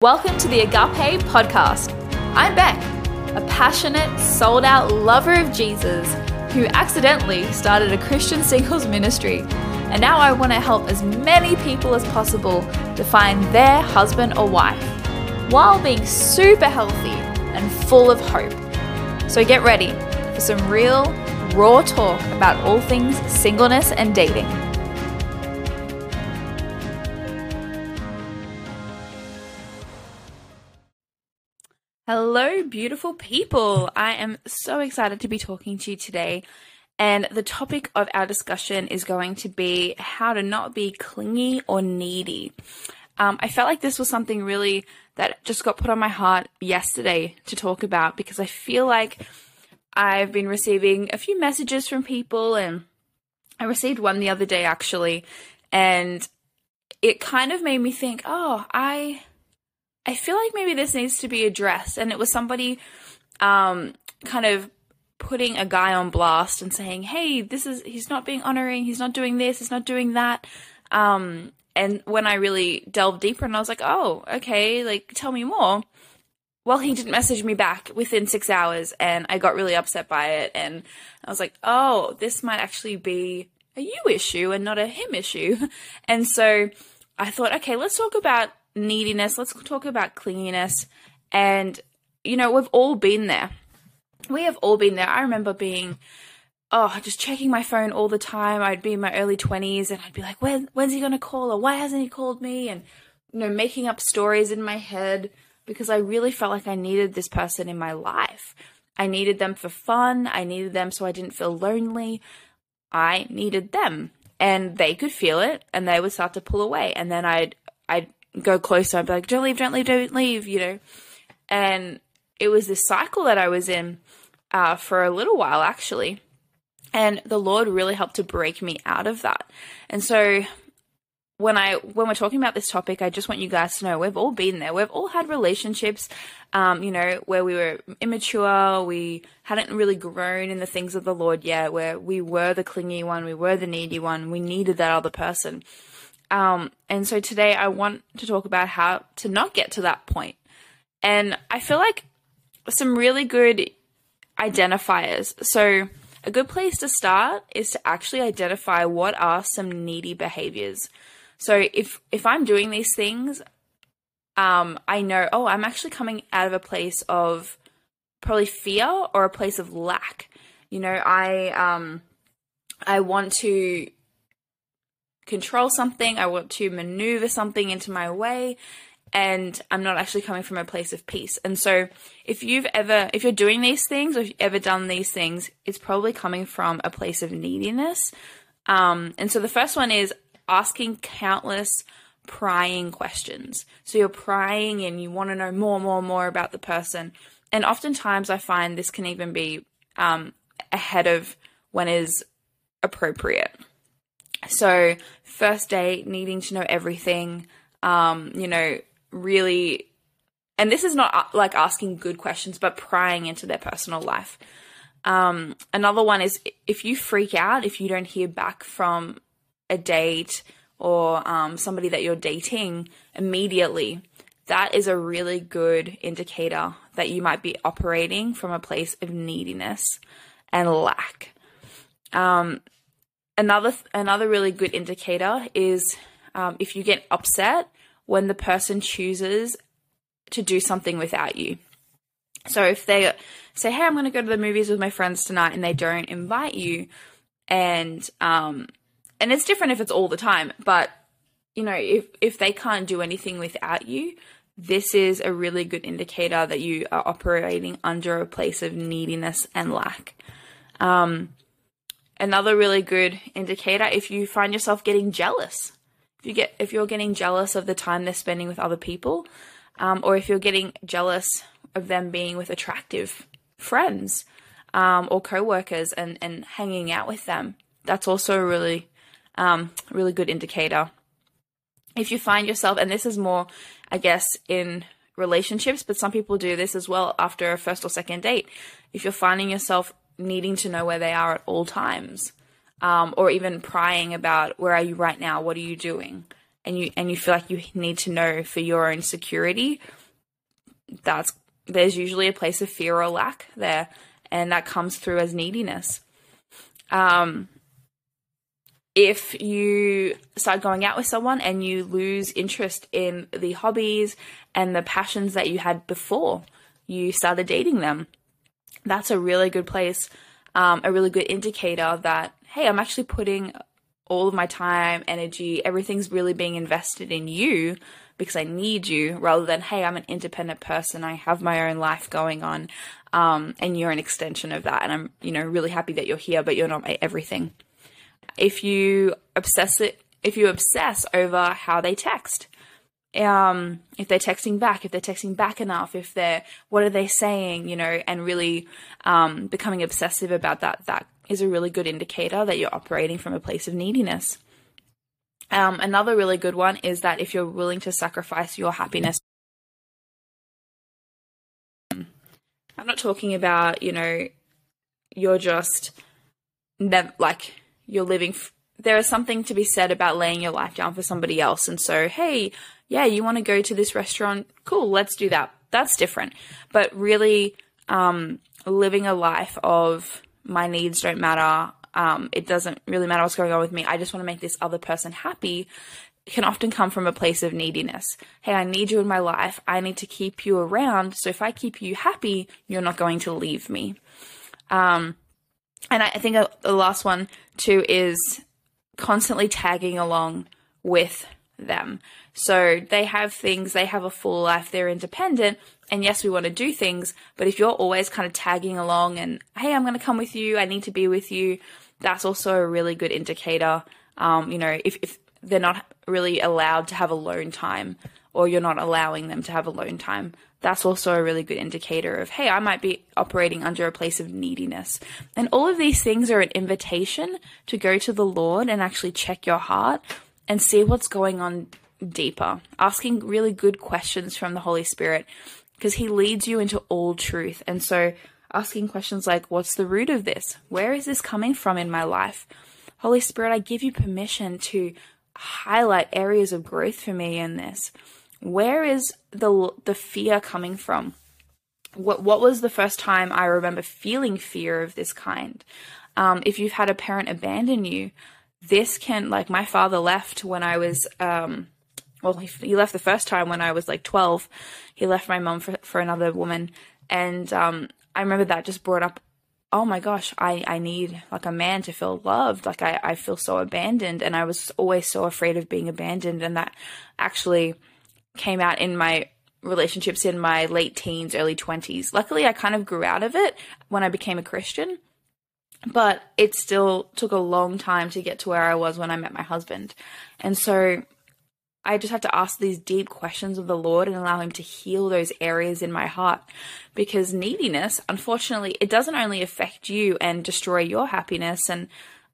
Welcome to the Agape Podcast. I'm Bec, a passionate, sold out lover of Jesus who accidentally started a Christian singles ministry. And now I want to help as many people as possible to find their husband or wife while being super healthy and full of hope. So get ready for some real, raw talk about all things singleness and dating. Hello, beautiful people. I am so excited to be talking to you today. And the topic of our discussion is going to be how to not be clingy or needy. Um, I felt like this was something really that just got put on my heart yesterday to talk about because I feel like I've been receiving a few messages from people, and I received one the other day actually, and it kind of made me think, oh, I I feel like maybe this needs to be addressed. And it was somebody um, kind of putting a guy on blast and saying, hey, this is, he's not being honoring, he's not doing this, he's not doing that. Um, and when I really delved deeper and I was like, oh, okay, like tell me more. Well, he didn't message me back within six hours and I got really upset by it. And I was like, oh, this might actually be a you issue and not a him issue. And so I thought, okay, let's talk about neediness, let's talk about clinginess. And, you know, we've all been there. We have all been there. I remember being, oh, just checking my phone all the time. I'd be in my early 20s and I'd be like, when, when's he going to call or why hasn't he called me? And, you know, making up stories in my head because I really felt like I needed this person in my life. I needed them for fun. I needed them so I didn't feel lonely. I needed them and they could feel it and they would start to pull away. And then I'd, I'd go closer. I'd be like, don't leave, don't leave, don't leave, you know. And it was this cycle that I was in uh, for a little while, actually. And the Lord really helped to break me out of that. And so when I when we're talking about this topic, I just want you guys to know we've all been there. We've all had relationships, um, you know, where we were immature, we hadn't really grown in the things of the Lord yet, where we were the clingy one, we were the needy one, we needed that other person. Um, and so today I want to talk about how to not get to that point. And I feel like some really good identifiers. So, a good place to start is to actually identify what are some needy behaviors. So, if if I'm doing these things, um, I know, oh, I'm actually coming out of a place of probably fear or a place of lack. You know, I um, I want to control something, I want to maneuver something into my way, and I'm not actually coming from a place of peace. And so, if you've ever, if you're doing these things or if you've ever done these things, it's probably coming from a place of neediness. Um, and so, the first one is asking countless prying questions. So, you're prying and you want to know more, more, more about the person. And oftentimes, I find this can even be um, ahead of when is appropriate. So, first date, needing to know everything, um, you know, really, and this is not uh, like asking good questions, but prying into their personal life. Um, another one is if you freak out, if you don't hear back from a date or um, somebody that you're dating immediately, that is a really good indicator that you might be operating from a place of neediness and lack. Um, another another really good indicator is um, if you get upset when the person chooses to do something without you. So if they say, "Hey, I'm going to go to the movies with my friends tonight," and they don't invite you, and um, and it's different if it's all the time, but you know, if if they can't do anything without you, this is a really good indicator that you are operating under a place of neediness and lack. Um, another really good indicator if you find yourself getting jealous. If you get if you're getting jealous of the time they're spending with other people um, or if you're getting jealous of them being with attractive friends um, or co-workers and, and hanging out with them that's also a really um, really good indicator. If you find yourself and this is more i guess in relationships but some people do this as well after a first or second date. If you're finding yourself needing to know where they are at all times, um, or even prying about where are you right now, what are you doing, and you and you feel like you need to know for your own security, that's there's usually a place of fear or lack there, and that comes through as neediness. Um, if you start going out with someone and you lose interest in the hobbies and the passions that you had before you started dating them, that's a really good place, um, a really good indicator that, hey, I'm actually putting all of my time, energy, everything's really being invested in you because I need you rather than, hey, I'm an independent person. I have my own life going on. Um, and you're an extension of that. And I'm, you know, really happy that you're here, but you're not my everything if you obsess it, if you obsess over how they text, um, if they're texting back, if they're texting back enough, if they're, what are they saying, you know, and really, um, becoming obsessive about that, that is a really good indicator that you're operating from a place of neediness. Um, another really good one is that if you're willing to sacrifice your happiness, I'm not talking about, you know, you're just, like, you're living. F- there is something to be said about laying your life down for somebody else. And so, hey, yeah, you want to go to this restaurant? Cool, let's do that. That's different. But really, um, living a life of my needs don't matter. Um, it doesn't really matter what's going on with me. I just want to make this other person happy can often come from a place of neediness. Hey, I need you in my life. I need to keep you around. So if I keep you happy, you're not going to leave me. Um, and I think the last one too is constantly tagging along with them. So they have things, they have a full life, they're independent, and yes, we want to do things, but if you're always kind of tagging along and, hey, I'm going to come with you, I need to be with you, that's also a really good indicator. Um, you know, if, if they're not really allowed to have alone time or you're not allowing them to have alone time, that's also a really good indicator of, hey, I might be operating under a place of neediness. And all of these things are an invitation to go to the Lord and actually check your heart and see what's going on deeper, asking really good questions from the Holy Spirit because He leads you into all truth. And so, asking questions like, what's the root of this? Where is this coming from in my life? Holy Spirit, I give you permission to highlight areas of growth for me in this where is the the fear coming from? What what was the first time I remember feeling fear of this kind? Um, if you've had a parent abandon you, this can like my father left when I was um, well he, he left the first time when I was like twelve. He left my mom for for another woman, and um, I remember that just brought up oh my gosh, I, I need like a man to feel loved. Like I, I feel so abandoned. And I was always so afraid of being abandoned. And that actually came out in my relationships in my late teens, early 20s. Luckily, I kind of grew out of it when I became a Christian, but it still took a long time to get to where I was when I met my husband. And so I just have to ask these deep questions of the Lord and allow Him to heal those areas in my heart. Because neediness, unfortunately, it doesn't only affect you and destroy your happiness. And,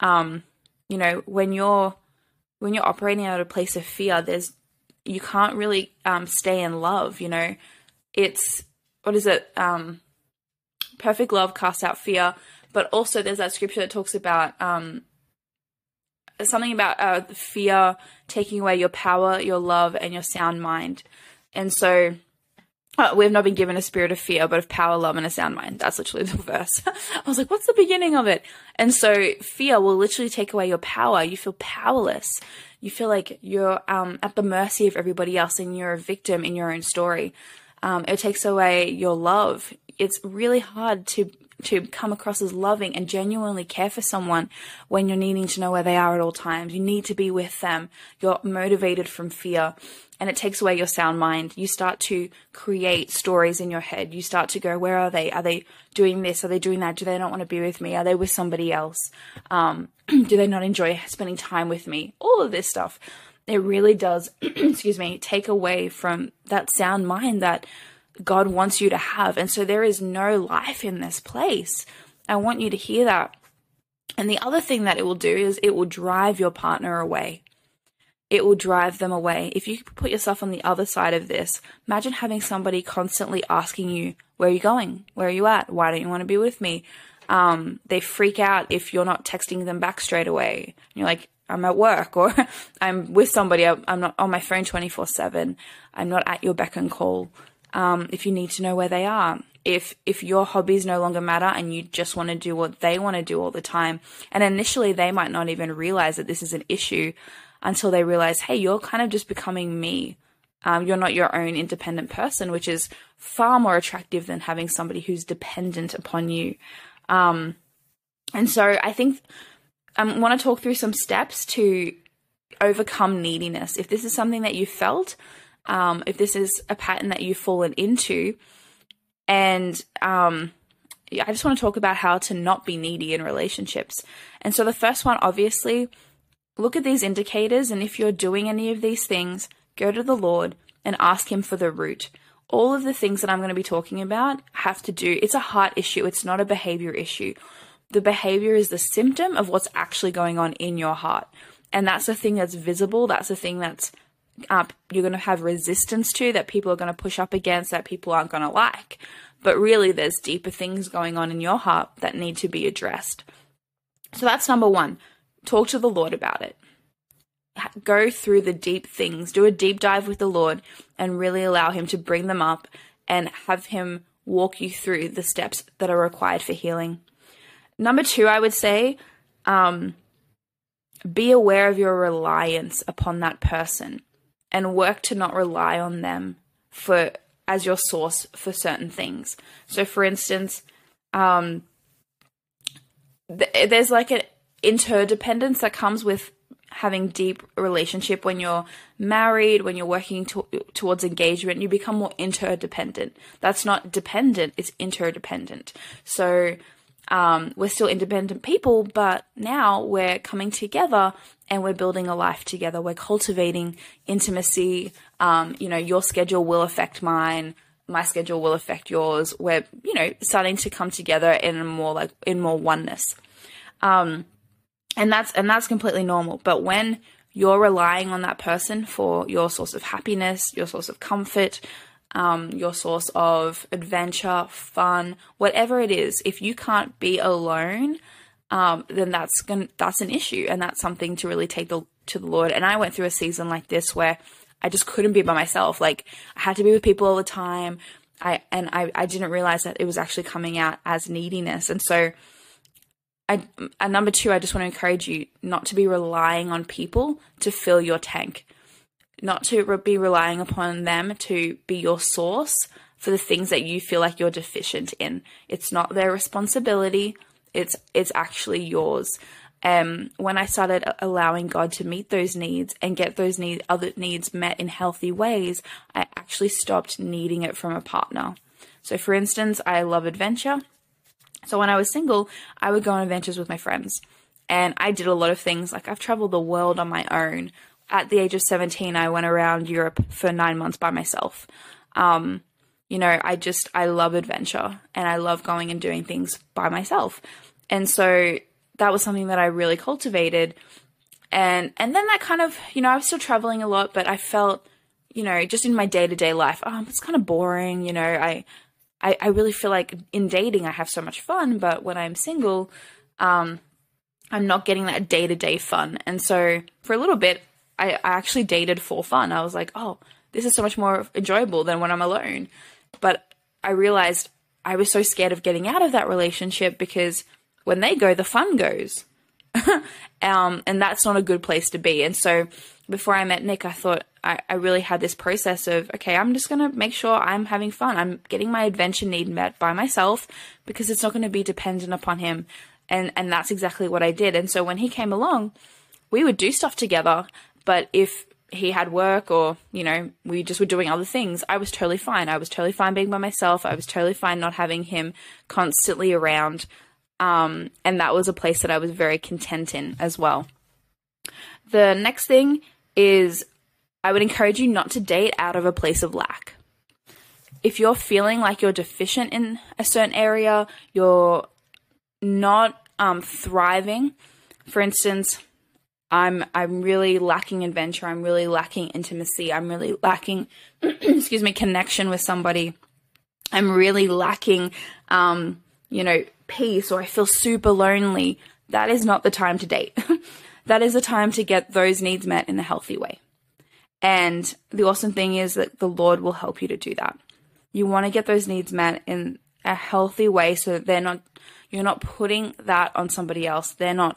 um, you know, when you're when you're operating out of a place of fear, there's you can't really um, stay in love. You know, it's what is it? Um, perfect love casts out fear. But also, there's that scripture that talks about um, something about uh, fear taking away your power, your love, and your sound mind. And so, uh, we have not been given a spirit of fear, but of power, love, and a sound mind. That's literally the verse. I was like, what's the beginning of it? And so, fear will literally take away your power. You feel powerless you feel like you're um, at the mercy of everybody else and you're a victim in your own story. Um, it takes away your love. It's really hard to to come across as loving and genuinely care for someone when you're needing to know where they are at all times. You need to be with them. You're motivated from fear and it takes away your sound mind. You start to create stories in your head. You start to go, where are they? Are they doing this? Are they doing that? Do they not want to be with me? Are they with somebody else? Um, do they not enjoy spending time with me? All of this stuff. It really does, excuse me, take away from that sound mind that God wants you to have. And so there is no life in this place. I want you to hear that. And the other thing that it will do is it will drive your partner away. It will drive them away. If you put yourself on the other side of this, imagine having somebody constantly asking you, Where are you going? Where are you at? Why don't you want to be with me? Um, they freak out if you're not texting them back straight away. And you're like, I'm at work or I'm with somebody. I'm not on my phone 24 seven. I'm not at your beck and call. Um, if you need to know where they are, if if your hobbies no longer matter and you just want to do what they want to do all the time, and initially they might not even realize that this is an issue until they realize, hey, you're kind of just becoming me. Um, you're not your own independent person, which is far more attractive than having somebody who's dependent upon you. Um, and so I think I want to talk through some steps to overcome neediness. If this is something that you felt, um, if this is a pattern that you've fallen into, and um, I just want to talk about how to not be needy in relationships. And so the first one, obviously, look at these indicators, and if you're doing any of these things, go to the Lord and ask Him for the root. All of the things that I'm going to be talking about have to do, it's a heart issue, it's not a behavior issue. The behavior is the symptom of what's actually going on in your heart. And that's the thing that's visible, that's the thing that's uh, you're going to have resistance to, that people are going to push up against, that people aren't going to like. But really, there's deeper things going on in your heart that need to be addressed. So that's number one. Talk to the Lord about it. Go through the deep things, do a deep dive with the Lord, and really allow Him to bring them up and have Him walk you through the steps that are required for healing. Number two, I would say, um, be aware of your reliance upon that person and work to not rely on them for as your source for certain things. So, for instance, um, th- there's like an interdependence that comes with having deep relationship when you're married when you're working to- towards engagement you become more interdependent that's not dependent it's interdependent so um, we're still independent people, but now we're coming together and we're building a life together. We're cultivating intimacy. Um, you know, your schedule will affect mine. My schedule will affect yours. We're, you know, starting to come together in more like in more oneness. Um, and that's and that's completely normal. But when you're relying on that person for your source of happiness, your source of comfort, um, your source of adventure, fun, whatever it is, if you can't be alone, um, then that's going that's an issue, and that's something to really take the, to the Lord. And I went through a season like this where I just couldn't be by myself. Like I had to be with people all the time. I and I, I didn't realize that it was actually coming out as neediness, and so. I, and number two, I just want to encourage you not to be relying on people to fill your tank not to be relying upon them to be your source for the things that you feel like you're deficient in. It's not their responsibility. It's it's actually yours. Um, when I started allowing God to meet those needs and get those need other needs met in healthy ways, I actually stopped needing it from a partner. So, for instance, I love adventure. So when I was single, I would go on adventures with my friends. And I did a lot of things like I've traveled the world on my own at the age of 17, I went around Europe for nine months by myself. Um, you know, I just, I love adventure and I love going and doing things by myself. And so that was something that I really cultivated. And, and then that kind of, you know, I was still traveling a lot, but I felt, you know, just in my day to day life, oh, it's kind of boring. You know, I, I, I really feel like in dating, I have so much fun, but when I'm single, um, I'm not getting that day to day fun. And so for a little bit, I, I actually dated for fun. I was like, oh, this is so much more enjoyable than when I'm alone. But I realized I was so scared of getting out of that relationship because when they go, the fun goes. um, and that's not a good place to be. And so before I met Nick, I thought I, I really had this process of, okay, I'm just going to make sure I'm having fun. I'm getting my adventure need met by myself because it's not going to be dependent upon him. And, and that's exactly what I did. And so when he came along, we would do stuff together but if he had work or, you know, we just were doing other things, I was totally fine. I was totally fine being by myself. I was totally fine not having him constantly around. Um, and that was a place that I was very content in as well. The next thing is I would encourage you not to date out of a place of lack. If you're feeling like you're deficient in a certain area, you're not um, thriving, for instance, I'm I'm really lacking adventure. I'm really lacking intimacy. I'm really lacking, excuse me, connection with somebody. I'm really lacking, um, you know, peace, or I feel super lonely. That is not the time to date. that is the time to get those needs met in a healthy way. And the awesome thing is that the Lord will help you to do that. You want to get those needs met in a healthy way so that they're not you're not putting that on somebody else. They're not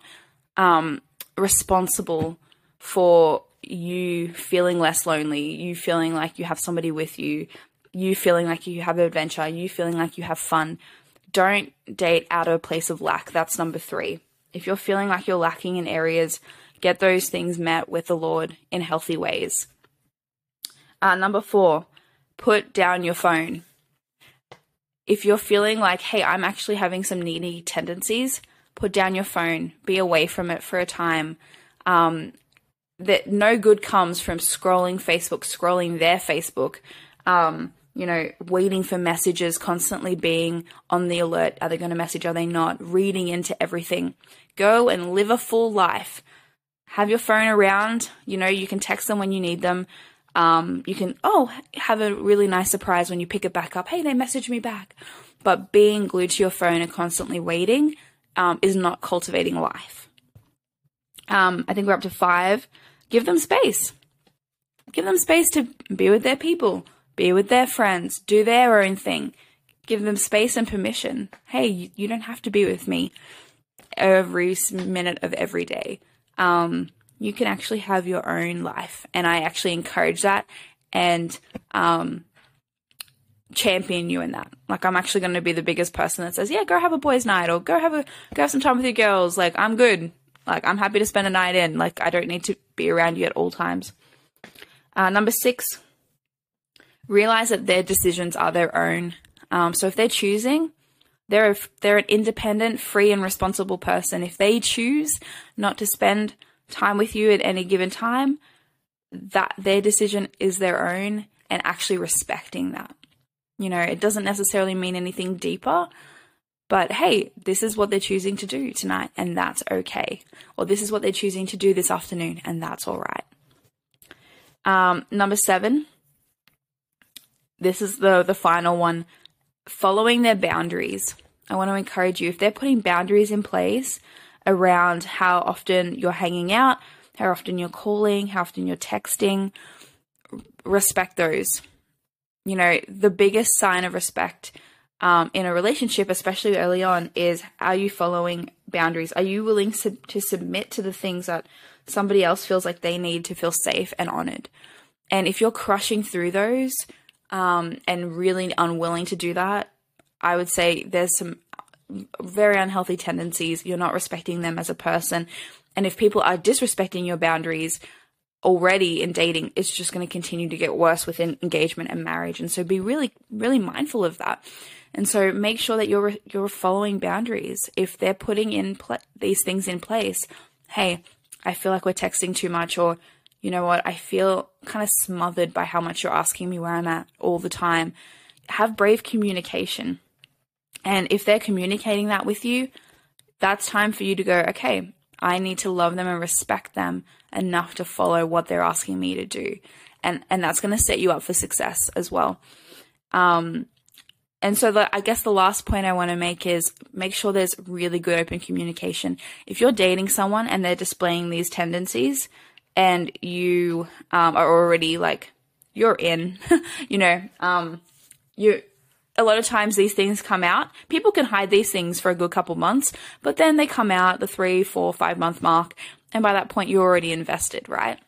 um, responsible for you feeling less lonely, you feeling like you have somebody with you, you feeling like you have adventure, you feeling like you have fun. Don't date out of a place of lack. That's number three. If you're feeling like you're lacking in areas, get those things met with the Lord in healthy ways. Uh, number four, put down your phone. If you're feeling like, hey, I'm actually having some needy tendencies, put down your phone, be away from it for a time. Um, that no good comes from scrolling Facebook, scrolling their Facebook, um, you know, waiting for messages, constantly being on the alert. Are they going to message? Are they not? Reading into everything. Go and live a full life. Have your phone around. You know, you can text them when you need them. Um, you can, oh, have a really nice surprise when you pick it back up. Hey, they messaged me back. But being glued to your phone and constantly waiting um, is not cultivating life. Um, I think we're up to five. Give them space. Give them space to be with their people, be with their friends, do their own thing. Give them space and permission. Hey, you don't have to be with me every minute of every day. Um, you can actually have your own life. And I actually encourage that and um, champion you in that. Like I'm actually going to be the biggest person that says, "Yeah, go have a boys' night or go have a go have some time with your girls." Like I'm good. Like I'm happy to spend a night in. Like I don't need to be around you at all times. Uh, number six, realize that their decisions are their own. Um, so if they're choosing, they're a, they're an independent, free, and responsible person. If they choose not to spend time with you at any given time, that their decision is their own, and actually respecting that. You know, it doesn't necessarily mean anything deeper, but hey, this is what they're choosing to do tonight, and that's okay. Or this is what they're choosing to do this afternoon, and that's all right. Um, number seven, this is the, the final one following their boundaries. I want to encourage you if they're putting boundaries in place around how often you're hanging out, how often you're calling, how often you're texting, respect those. You know, the biggest sign of respect um, in a relationship, especially early on, is are you following boundaries? Are you willing to, to submit to the things that somebody else feels like they need to feel safe and honored? And if you're crushing through those um, and really unwilling to do that, I would say there's some very unhealthy tendencies. You're not respecting them as a person. And if people are disrespecting your boundaries already in dating, it's just going to continue to get worse within engagement and marriage. And so be really, really mindful of that. And so make sure that you're you're following boundaries. If they're putting in pl- these things in place, hey, I feel like we're texting too much, or you know what, I feel kind of smothered by how much you're asking me where I'm at all the time. Have brave communication. And if they're communicating that with you, that's time for you to go, okay, I need to love them and respect them enough to follow what they're asking me to do. And and that's going to set you up for success as well. Um, and so the, I guess the last point I want to make is make sure there's really good open communication. If you're dating someone and they're displaying these tendencies and you um, are already like, you're in, you know, um, you, a lot of times these things come out. People can hide these things for a good couple months, but then they come out the three, four, five month mark. And by that point, you're already invested, right?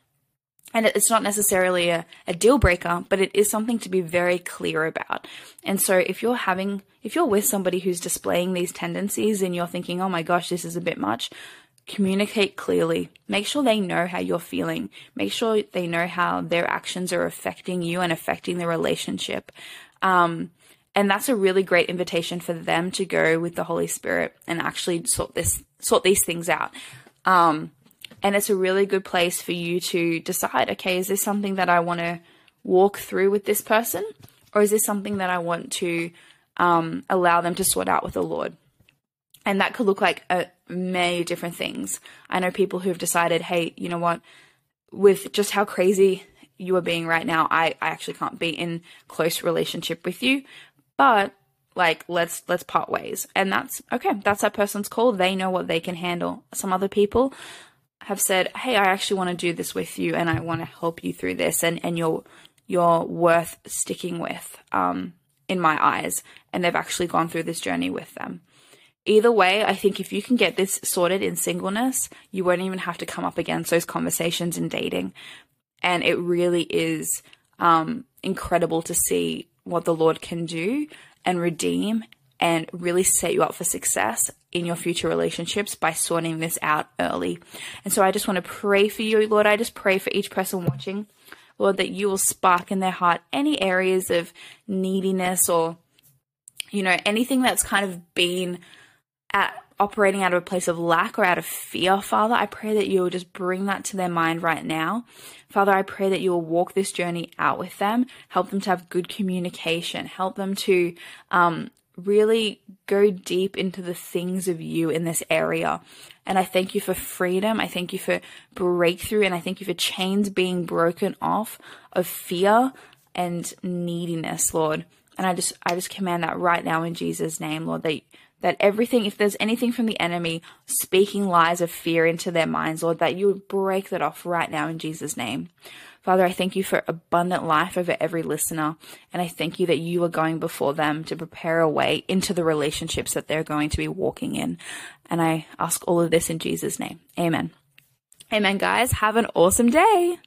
and it's not necessarily a, a deal breaker, but it is something to be very clear about. And so if you're having, if you're with somebody who's displaying these tendencies and you're thinking, oh my gosh, this is a bit much, communicate clearly. Make sure they know how you're feeling. Make sure they know how their actions are affecting you and affecting the relationship. Um, and that's a really great invitation for them to go with the Holy Spirit and actually sort this, sort these things out. Um, and it's a really good place for you to decide okay, is this something that I want to walk through with this person? Or is this something that I want to um, allow them to sort out with the Lord? And that could look like a, many different things. I know people who have decided, hey, you know what, with just how crazy you are being right now, I, I actually can't be in close relationship with you. But like let's let's part ways and that's okay that's that person's call they know what they can handle some other people have said, "Hey, I actually want to do this with you, and I want to help you through this, and and you're you're worth sticking with." Um, in my eyes, and they've actually gone through this journey with them. Either way, I think if you can get this sorted in singleness, you won't even have to come up against those conversations in dating. And it really is um, incredible to see what the Lord can do and redeem and really set you up for success in your future relationships by sorting this out early. And so I just want to pray for you, Lord. I just pray for each person watching, Lord, that you will spark in their heart any areas of neediness or, you know, anything that's kind of been at operating out of a place of lack or out of fear, Father, I pray that you will just bring that to their mind right now. Father, I pray that you will walk this journey out with them, help them to have good communication, help them to um, really go deep into the things of you in this area. And I thank you for freedom. I thank you for breakthrough. And I thank you for chains being broken off of fear and neediness, Lord. And I just, I just command that right now in Jesus' name, Lord, that that everything, if there's anything from the enemy speaking lies of fear into their minds, Lord, that you would break that off right now in Jesus' name. Father, I thank you for abundant life over every listener, and I thank you that you are going before them to prepare a way into the relationships that they're going to be walking in. And I ask all of this in Jesus' name. Amen. Amen, guys. Have an awesome day.